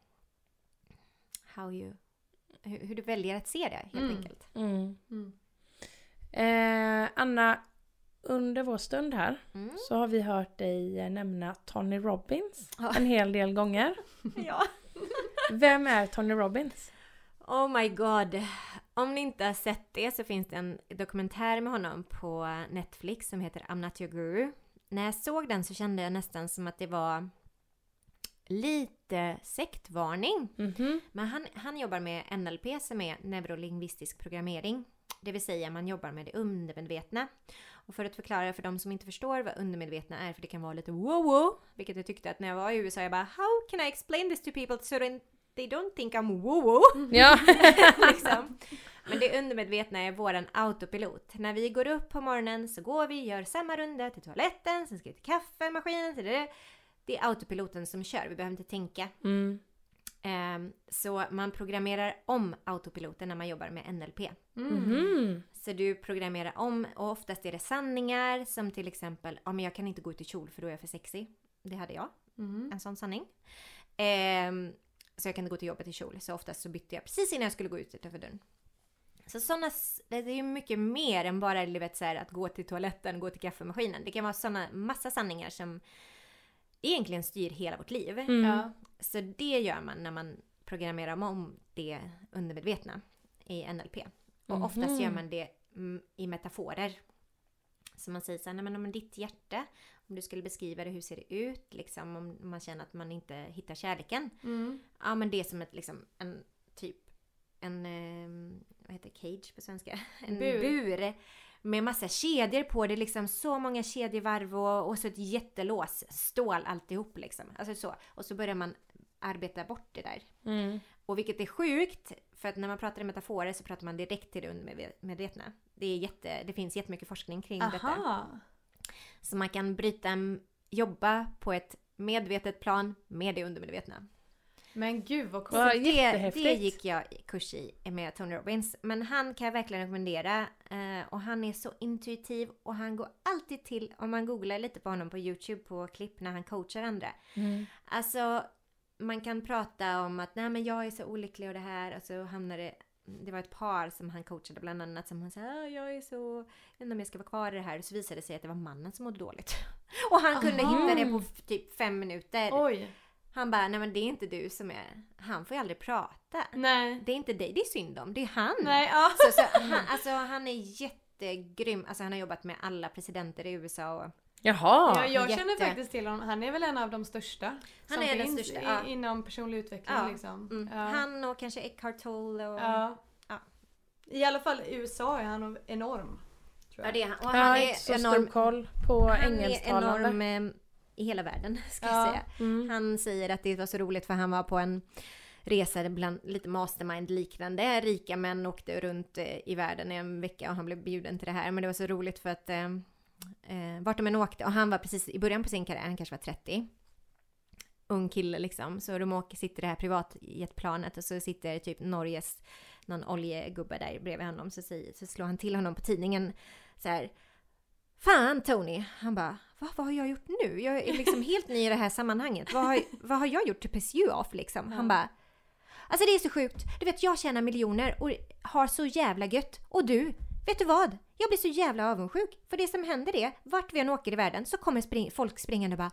how you, hur, hur du väljer att se det helt Mm. enkelt. Mm. Mm. Eh, Anna, under vår stund här Mm. så har vi hört dig eh, nämna Tony Robbins Ja. en hel del gånger. *laughs* Ja. Vem är Tony Robbins? Oh my god. Om ni inte har sett det så finns det en dokumentär med honom på Netflix som heter I'm not your guru. När jag såg den så kände jag nästan som att det var lite sektvarning. Mhm. Men han, han jobbar med NLP som är neurolingvistisk programmering. Det vill säga man jobbar med det undermedvetna. Och för att förklara för de som inte förstår vad undermedvetna är, för det kan vara lite wow vilket jag tyckte att när jag var i USA jag bara How can I explain this to people so they don't think I'm wow Ja. *laughs* liksom. Men det undermedvetna är våran autopilot. När vi går upp på morgonen så går vi, gör samma runda till toaletten, sen ska vi till kaffemaskinen, till det. Det är autopiloten som kör, vi behöver inte tänka. Mm. Ehm, så man programmerar om autopiloten när man jobbar med NLP. Mm. Mhm. Så du programmerar om och oftast är det sanningar som till exempel, ja men jag kan inte gå ut i kjol för då är jag för sexig. Det hade jag, Mm. en sån sanning. Ehm, så jag kan inte gå till jobbet i kjol. Så oftast så bytte jag precis innan jag skulle gå ut utanför dörren. Så såna, det är ju mycket mer än bara vet, så här, att gå till toaletten, gå till kaffemaskinen. Det kan vara såna massa sanningar som egentligen styr hela vårt liv. Mm. Ja. Så det gör man när man programmerar om det undermedvetna i NLP. Och oftast Mhm. gör man det mm, i metaforer. Så man säger så här, nej men om ditt hjärta, om du skulle beskriva det, hur ser det ut? Liksom, om man känner att man inte hittar kärleken. Mm. Ja men det är som ett, liksom, en typ, en, eh, vad heter cage på svenska? *laughs* En Bur. bur. Med massa kedjor på, det är liksom så många kedjevarv och, och så ett jättelås, stål alltihop liksom. Alltså så. Och så börjar man arbeta bort det där. Mm. Och vilket är sjukt, för att när man pratar i metaforer så pratar man direkt till det undermedvetna. Det, är jätte, det finns jättemycket forskning kring detta. Aha. Så man kan bryta, jobba på ett medvetet plan med det undermedvetna. Men gud vad coolt. Det, jättehäftigt. det gick jag kurs i med Tony Robbins. Men han kan jag verkligen rekommendera. Eh, och han är så intuitiv och han går alltid till, om man googlar lite på honom på YouTube på klipp när han coachar andra. Mm. Alltså, man kan prata om att nej men jag är så olycklig och det här och så hamnar det det var ett par som han coachade bland annat som han sa "Ah, jag är så, jag vet om jag ska vara kvar i det här och så visade det sig att det var mannen som mådde dåligt. *laughs* Och han kunde Aha. hitta det på typ fem minuter. Oj. Han bara, nej men det är inte du som är, han får ju aldrig prata. Nej. Det är inte dig det är synd om, det är han. Nej, ja. Så, så, han, *laughs* alltså han är jättegrym, alltså han har jobbat med alla presidenter i USA och Jaha. Ja, jag jätte- känner faktiskt till honom. Han är väl en av de största. Han som är den finns största, i, ja. inom personlig utveckling Ja, liksom. mm, Ja. han och kanske Eckhart Tolle och... ja. Ja. I alla fall i USA är han enorm. Tror Ja, det är han. Och Jag han har är inte så enorm, stor koll på han är engelsktalande. enorm eh, i hela världen, ska Ja. jag säga. Mm. Han säger att det var så roligt för han var på en resa bland lite mastermind liknande. Rika män åkte runt eh, i världen i en vecka och han blev bjuden till det här. Men det var så roligt för att eh, vart de än åkte och han var precis i början på sin karriär, han kanske var 30. Ung kille liksom. Så de åker, sitter i det här privatjetplanet och så sitter typ Norges någon oljegubbe där bredvid honom. Så, säger, så slår han till honom på tidningen så här. Fan Tony! Han bara, Va, vad har jag gjort nu? Jag är liksom helt ny i det här sammanhanget. Vad har, vad har jag gjort to piss you off liksom? Han bara, alltså det är så sjukt. Du vet jag tjänar miljoner och har så jävla gött. Och du, vet du vad? Jag blir så jävla avundsjuk. För det som händer är, vart vi än åker i världen så kommer spring, folk springande och bara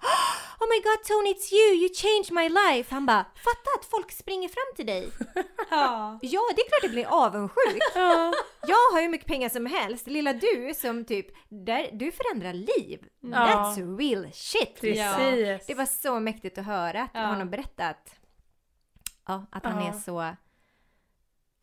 Oh my god Tony it's you, you changed my life. Han bara, fatta att folk springer fram till dig. *laughs* Ja. Ja, det är klart jag blir avundsjuk. *laughs* Ja. Jag har ju mycket pengar som helst. Lilla du som typ, där, du förändrar liv. Ja. That's real shit. Precis. Det var så mäktigt att höra att Ja. honom berätta att, ja, att han Ja. är så...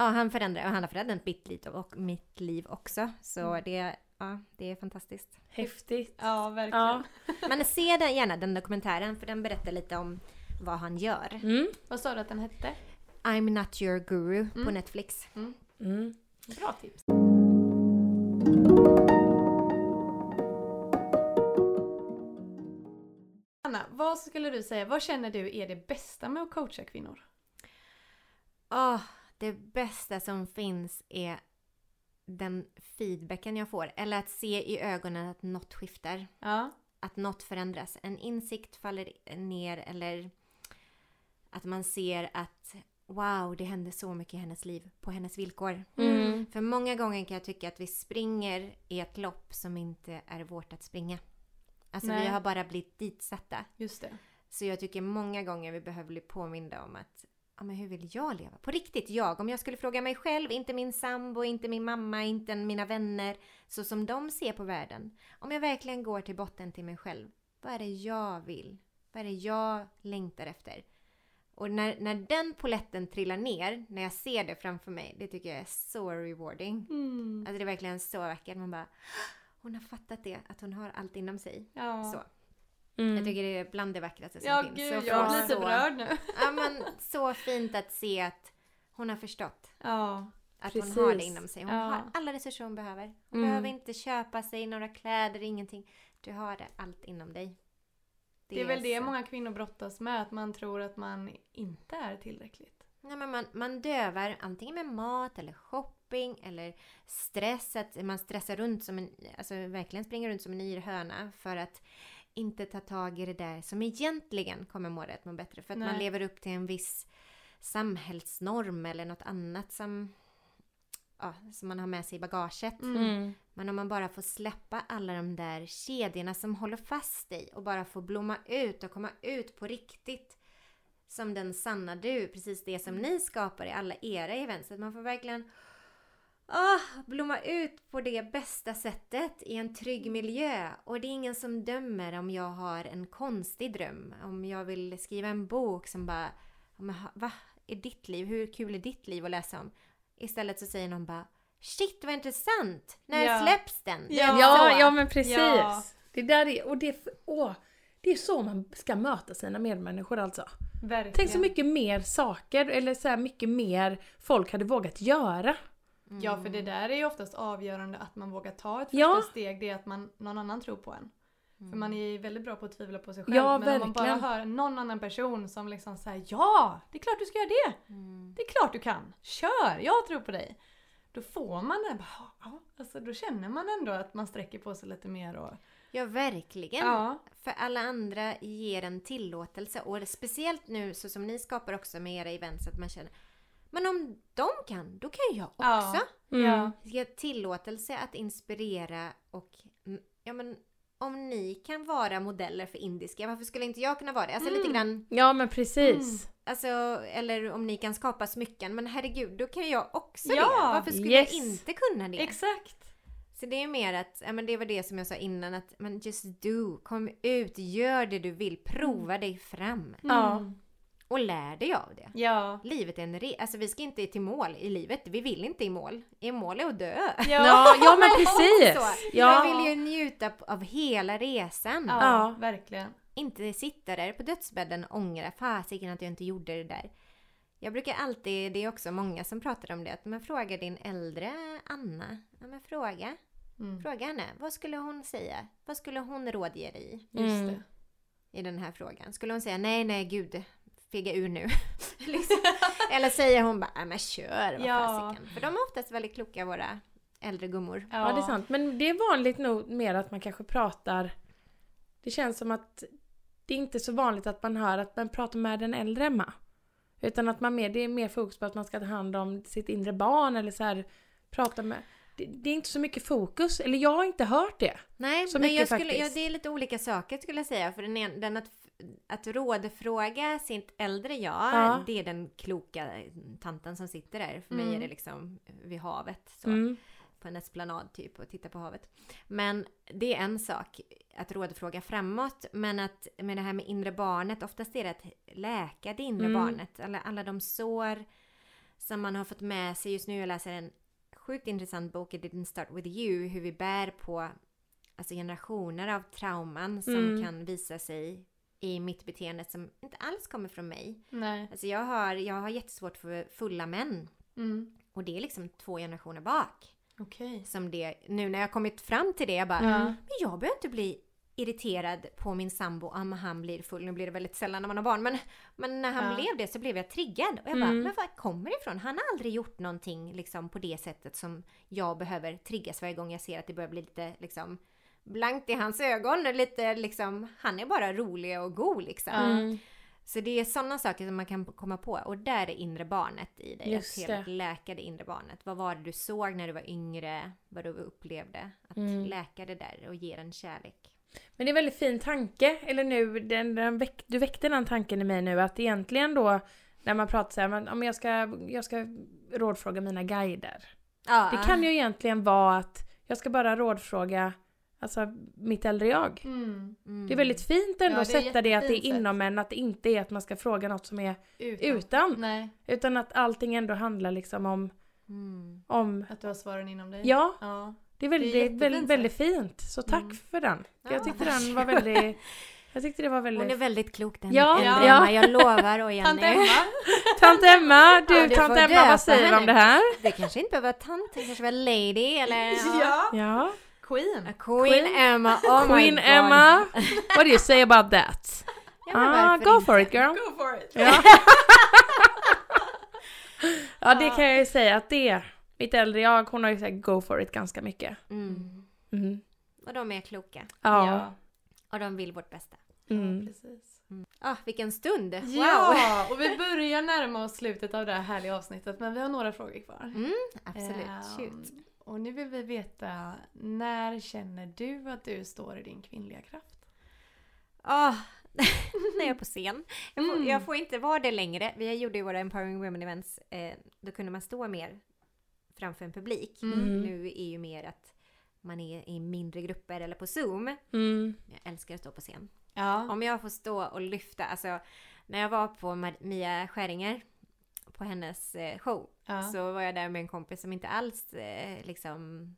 Ja, han förändrar, och han har förändrat mitt liv och mitt liv också. Så Mm. det, ja, det är fantastiskt. Häftigt. ja, verkligen. Ja. Men se den, gärna den dokumentären för den berättar lite om vad han gör. Mm. Vad sa du att den hette? I'm not your guru på Mm. Netflix. Mm. Bra tips. Anna, vad skulle du säga, vad känner du är det bästa med att coacha kvinnor? Åh, det bästa som finns är den feedbacken jag får. Eller att se i ögonen att något skiftar. Ja. Att något förändras. En insikt faller ner eller att man ser att wow, det hände så mycket i hennes liv på hennes villkor. Mm. För många gånger kan jag tycka att vi springer i ett lopp som inte är vårt att springa. Alltså Nej. vi har bara blivit ditsatta. Just det. Så jag tycker många gånger vi behöver bli påminda om att ja, men hur vill jag leva? På riktigt, jag. Om jag skulle fråga mig själv, inte min sambo, inte min mamma, inte mina vänner, så som de ser på världen. Om jag verkligen går till botten till mig själv. Vad är det jag vill? Vad är det jag längtar efter? Och när, när den poletten trillar ner, när jag ser det framför mig, det tycker jag är så rewarding. Mm. Alltså det är verkligen så vackert. Man bara, hon har fattat det, att hon har allt inom sig. Ja. Så. Mm. Jag tycker det är bland det vackraste som Ja finns. gud, Så jag blir lite så- berörd nu. Ja men så fint att se att hon har förstått. Ja. Att Precis. hon har det inom sig. Hon Ja. har alla resurser hon behöver. Hon Mm. behöver inte köpa sig några kläder, ingenting. Du har det allt inom dig. Det är väl det så- många kvinnor brottas med, att man tror att man inte är tillräckligt. Nej, men man, man dövar antingen med mat eller shopping eller stress. Att man stressar runt som en, alltså verkligen springer runt som en yr höna för att inte ta tag i det där som egentligen kommer må att må bättre. För att man Nej. lever upp till en viss samhällsnorm eller något annat som, ja, som man har med sig i bagaget. Mm. Men om man bara får släppa alla de där kedjorna som håller fast dig och bara får blomma ut och komma ut på riktigt. Som den sanna du, precis det som ni skapar i alla era events. Att man får verkligen ah, blomma ut på det bästa sättet i en trygg miljö. Och det är ingen som dömer om jag har en konstig dröm. Om jag vill skriva en bok som bara, "Ja, men ha- va? Är ditt liv, hur kul är ditt liv att läsa om? Istället så säger någon bara Shit vad intressant! När Ja. släpps den? Ja. Ja, ja men precis. Ja. Det där är, och det, åh, det är så man ska möta sina medmänniskor alltså. Verkligen. Tänk så mycket mer saker, eller så här mycket mer folk hade vågat göra. Ja, för det där är ju oftast avgörande att man vågar ta ett första Ja. steg. Det är att man, någon annan tror på en. För Mm. man är ju väldigt bra på att tvivla på sig själv. Ja, men om man bara verkligen. hör någon annan person som liksom säger Ja! Det är klart du ska göra det! Mm. Det är klart du kan! Kör! Jag tror på dig! Då får man det. bara, Ja, alltså, då känner man ändå att man sträcker på sig lite mer. Och, Ja, verkligen. ja. För alla andra ger en tillåtelse och speciellt nu så som ni skapar också med era events att man känner Men om de kan, då kan jag Ja. också. Mm. Ja. Ge tillåtelse att inspirera och mm, ja men om ni kan vara modeller för indiska, varför skulle inte jag kunna vara det? Alltså lite Mm. grann, Ja men precis. alltså, eller om ni kan skapa smycken, men herregud, då kan jag också Ja, det. Varför skulle yes. jag inte kunna det? Exakt! Så det är mer att, ja men det var det som jag sa innan att, men just do, kom ut, gör det du vill, prova dig fram. Ja. Mm. Och lär dig av det. Ja. Livet är en re- alltså vi ska inte till mål i livet, vi vill inte i mål. I mål är att dö. Ja, ja men *laughs* precis. Jag Ja. vill ju njuta av hela resan. Ja, Ja. verkligen. Inte sitta där på dödsbädden och ångra fasiken att jag inte gjorde det där. Jag brukar alltid, det är också många som pratar om det, att man frågar din äldre Anna. Ja men fråga. Mm. Fråga henne, vad skulle hon säga? Vad skulle hon rådge dig Just Mm. i den här frågan? Skulle hon säga nej, nej, gud, fega ur nu? *laughs* liksom. Eller säger hon bara, "Ja, men kör, vad Ja. fasiken. För de är oftast väldigt kloka, våra äldre gummor. Ja det är sant. Men det är vanligt nog mer att man kanske pratar Det känns som att Det är inte så vanligt att man hör att man pratar med den äldre Emma. Utan att man mer, det är mer fokus på att man ska ta hand om sitt inre barn eller så här Prata med det, det är inte så mycket fokus, eller jag har inte hört det. Nej, Så men mycket jag skulle, ja, det är lite olika saker skulle jag säga. För den, en, den att, att rådfråga sitt äldre jag, Ja. det är den kloka tanten som sitter där. För mig Mm. är det liksom vid havet. Så. Mm. på en esplanad typ och titta på havet. Men det är en sak att rådfråga framåt. Men att med det här med inre barnet, oftast är det att läka det inre Mm. barnet. Alla, alla de sår som man har fått med sig. Just nu jag läser en sjukt intressant bok, It didn't start with you, hur vi bär på alltså generationer av trauman som Mm. kan visa sig i mitt beteende som inte alls kommer från mig. Nej. Alltså jag har, jag har jättesvårt för fulla män. Mm. Och det är liksom två generationer bak Okej. som det, nu när jag kommit fram till det, jag bara, Ja. men jag behöver inte bli irriterad på min sambo om han blir full. Nu blir det väldigt sällan när man har barn, men, men när han Ja. blev det så blev jag triggad. Och jag bara, Mm. men var kommer det ifrån? Han har aldrig gjort någonting liksom på det sättet som jag behöver triggas varje gång jag ser att det börjar bli lite liksom blankt i hans ögon. Lite liksom, han är bara rolig och god liksom. Mm. Så det är sådana saker som man kan komma på och där är inre barnet i dig. Just att helt det. läka det inre barnet. Vad var det du såg när du var yngre? Vad du upplevde? Att Mm. läka det där och ge den kärlek. Men det är en väldigt fin tanke, eller nu, den, den väck, du väckte den tanken i mig nu att egentligen då När man pratar så här, men, om jag ska, jag ska rådfråga mina guider. Ja, Det kan ju egentligen vara att jag ska bara rådfråga alltså, mitt äldre jag. Mm. Mm. Det är väldigt fint ändå Ja, att sätta det att det är inom en, att det inte är att man ska fråga något som är Utan. utan. Nej, Utan att allting ändå handlar liksom om, Mm. om att du har svaren inom dig. ja, Ja. det är väldigt, Det är väldigt, väldigt fint. Så tack Mm. för den. Ja, jag tyckte den var väldigt, *laughs* jag tyckte det var väldigt Hon är väldigt klok den Ja, äldre ja. Emma, jag lovar och Jenny. Tant Emma. *laughs* Tant Emma, du Ja, du tant Emma vad säger du om det här? Det kanske inte behöver vara tant, det kanske var lady eller... Ja. Ja. Queen. A Queen, Queen- Emma, *laughs* oh my Queen God. Emma, what do you say about that? *laughs* Ja, ah, go inte? for it girl. Go for it. Ja. *laughs* ja det kan jag ju säga att det, mitt äldre jag, hon har ju sagt go for it ganska mycket. Mm. Mm. Och de är kloka. Ja. Och de vill vårt bästa. Mm. precis. Ah, vilken stund! Wow! Ja, och vi börjar närma oss slutet av det här härliga avsnittet men vi har några frågor kvar. Mm, absolut. Shoot. Och nu vill vi veta, när känner du att du står i din kvinnliga kraft? Ah, *laughs* när jag är på scen. Jag får, Mm. jag får inte vara det längre. Vi gjorde ju våra Empowering Women Events. Eh, då kunde man stå mer framför en publik. Mm. Nu är ju mer att man är i mindre grupper eller på Zoom. Mm. Jag älskar att stå på scen. Ja. Om jag får stå och lyfta, alltså när jag var på Mia Skäringer på hennes eh, show ja. så var jag där med en kompis som inte alls eh, liksom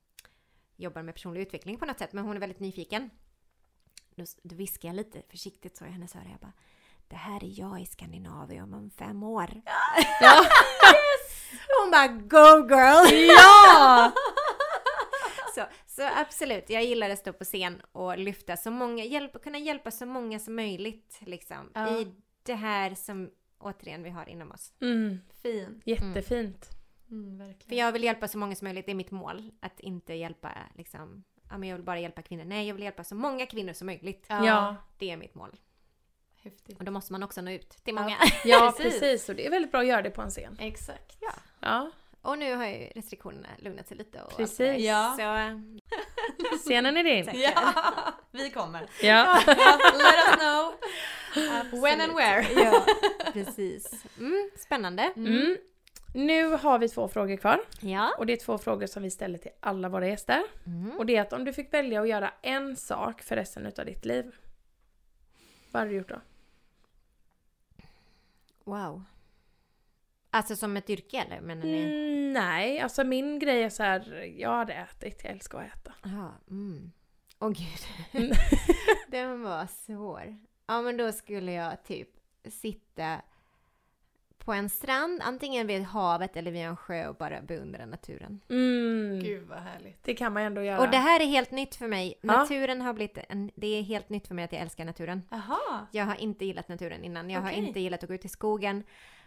jobbar med personlig utveckling på något sätt men hon är väldigt nyfiken. Då, då viskar jag lite försiktigt så i hennes öra jag bara Det här är jag i Skandinavien om fem år. Ja. Hon bara Go girl! ja! Så, så absolut, jag gillar att stå på scen och lyfta så många, hjälpa, kunna hjälpa så många som möjligt liksom Ja. i det här som återigen vi har inom oss. Mm. Fin. Jättefint. Mm, verkligen. För jag vill hjälpa så många som möjligt, det är mitt mål. Att inte hjälpa liksom, ja men jag vill bara hjälpa kvinnor. Nej, jag vill hjälpa så många kvinnor som möjligt. Ja. Det är mitt mål. Häftigt. Och då måste man också nå ut till Ja. många. *laughs* Ja, Precis. precis. Och det är väldigt bra att göra det på en scen. Exakt. Ja. Ja. Och nu har ju restriktionerna lugnat sig lite. Och Precis. Ja. Så Scenen är din. *laughs* Ja, vi kommer. Ja. Ja, *laughs* let us know when and where. ja, *laughs* precis. Mm, spännande. Mm. Nu har vi två frågor kvar. Ja. Och det är två frågor som vi ställer till alla våra gäster. Mm. Och det är att om du fick välja att göra en sak för resten utav ditt liv. Vad hade du gjort då? Wow. Alltså som ett yrke eller? Menar ni? Mm, nej, alltså min grej är så här. jag hade ätit, jag älskar att äta. Ja. Mm. Åh gud. Mm. *laughs* Den var svår. Ja men då skulle jag typ sitta på en strand, antingen vid havet eller vid en sjö och bara beundra naturen. Mm, Gud vad härligt. det kan man ändå göra. Och det här är helt nytt för mig. Ja. Naturen har blivit en, det är helt nytt för mig att jag älskar naturen. Jaha. Jag har inte gillat naturen innan. Jag har Okej. inte gillat att gå ut i skogen.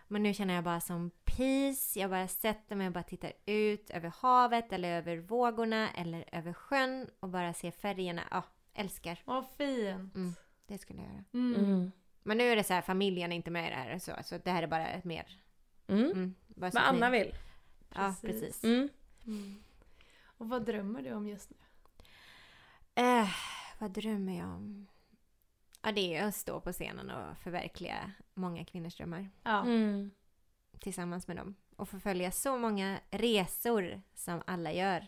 Men nu känner jag bara som peace. Jag bara sätter mig och bara tittar ut över havet eller över vågorna eller över sjön och bara ser färgerna. Ja, älskar. Vad fint. Mm. Det skulle jag göra. Mm. Mm. Men nu är det så här, familjen är inte med i det här. Så, så det här är bara ett mer... Mm. Mm, bara Vad Anna vill. Ja, Precis. Mm. Mm. Och vad drömmer du om just nu? Eh, vad drömmer jag om? Ja, det är att stå på scenen och förverkliga många kvinnors drömmar Ja. Mm. tillsammans med dem. Och förfölja så många resor som alla gör.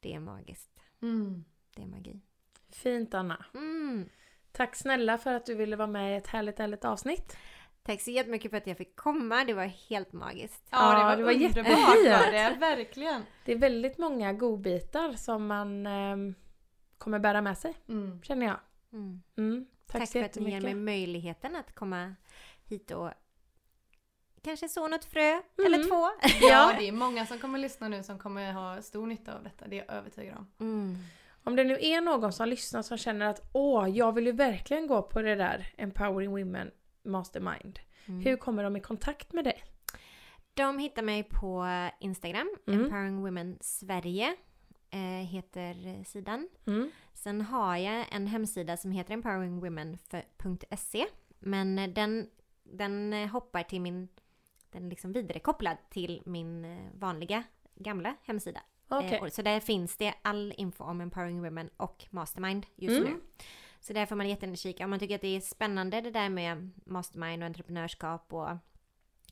Det är magiskt. Mm. Det är magi. Fint Anna. Mm. Tack snälla för att du ville vara med i ett härligt, härligt avsnitt. Tack så jättemycket för att jag fick komma. Det var helt magiskt. Ja, det Ja, var, det var underbart var det, verkligen. Det är väldigt många godbitar som man ehm, kommer bära med sig, Mm. känner jag. Mm. Mm. Tack, Tack, så för att ni ger mig möjligheten att komma hit och kanske så något frö Mm. eller två. Ja, *laughs* det är många som kommer lyssna nu som kommer ha stor nytta av detta. Det är jag övertygad om. Om det nu är någon som lyssnar som känner att åh, jag vill ju verkligen gå på det där Empowering Women Mastermind. Mm. Hur kommer de i kontakt med dig? De hittar mig på Instagram, Mm. Empowering Women Sverige eh, heter sidan. Mm. Sen har jag en hemsida som heter empoweringwomen.se men den, den hoppar till min, den är liksom vidarekopplad till min eh, vanliga gamla hemsida. Eh, och- så där finns det all info om Empowering Women och Mastermind just Mm. nu. Så där får man jättegärna kika. Om man tycker att det är spännande det där med Mastermind och entreprenörskap och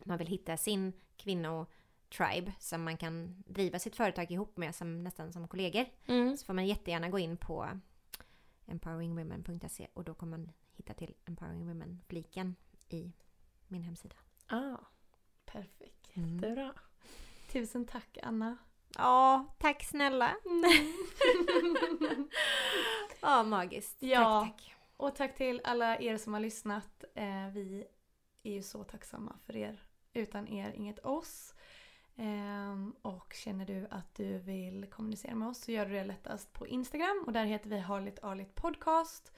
man vill hitta sin kvinnotribe som man kan driva sitt företag ihop med som, nästan som kollegor. Mm. Så får man jättegärna gå in på empoweringwomen.se och då kommer man hitta till Empowering Women-fliken i min hemsida. Ah, perfekt. Jättebra. Tusen tack Anna. Ja, tack snälla! *laughs* Ja, magiskt. Ja. Tack, tack. Och tack till alla er som har lyssnat. Eh, vi är ju så tacksamma för er. Utan er inget oss. Ehm, och känner du att du vill kommunicera med oss så gör du det lättast på Instagram och där heter vi Harligt Arligt Podcast.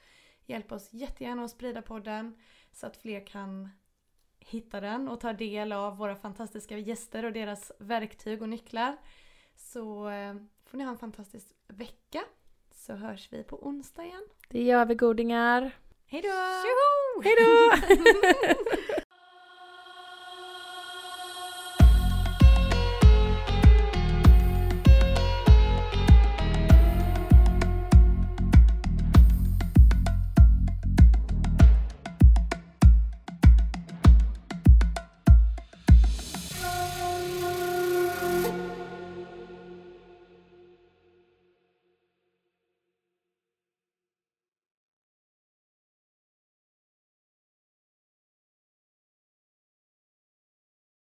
Hjälp oss jättegärna att sprida podden så att fler kan hitta den och ta del av våra fantastiska gäster och deras verktyg och nycklar. Så eh, får ni ha en fantastisk vecka så hörs vi på onsdag igen. Det gör vi godingar. Hej då! Tjoho! *laughs* Hej då! *laughs*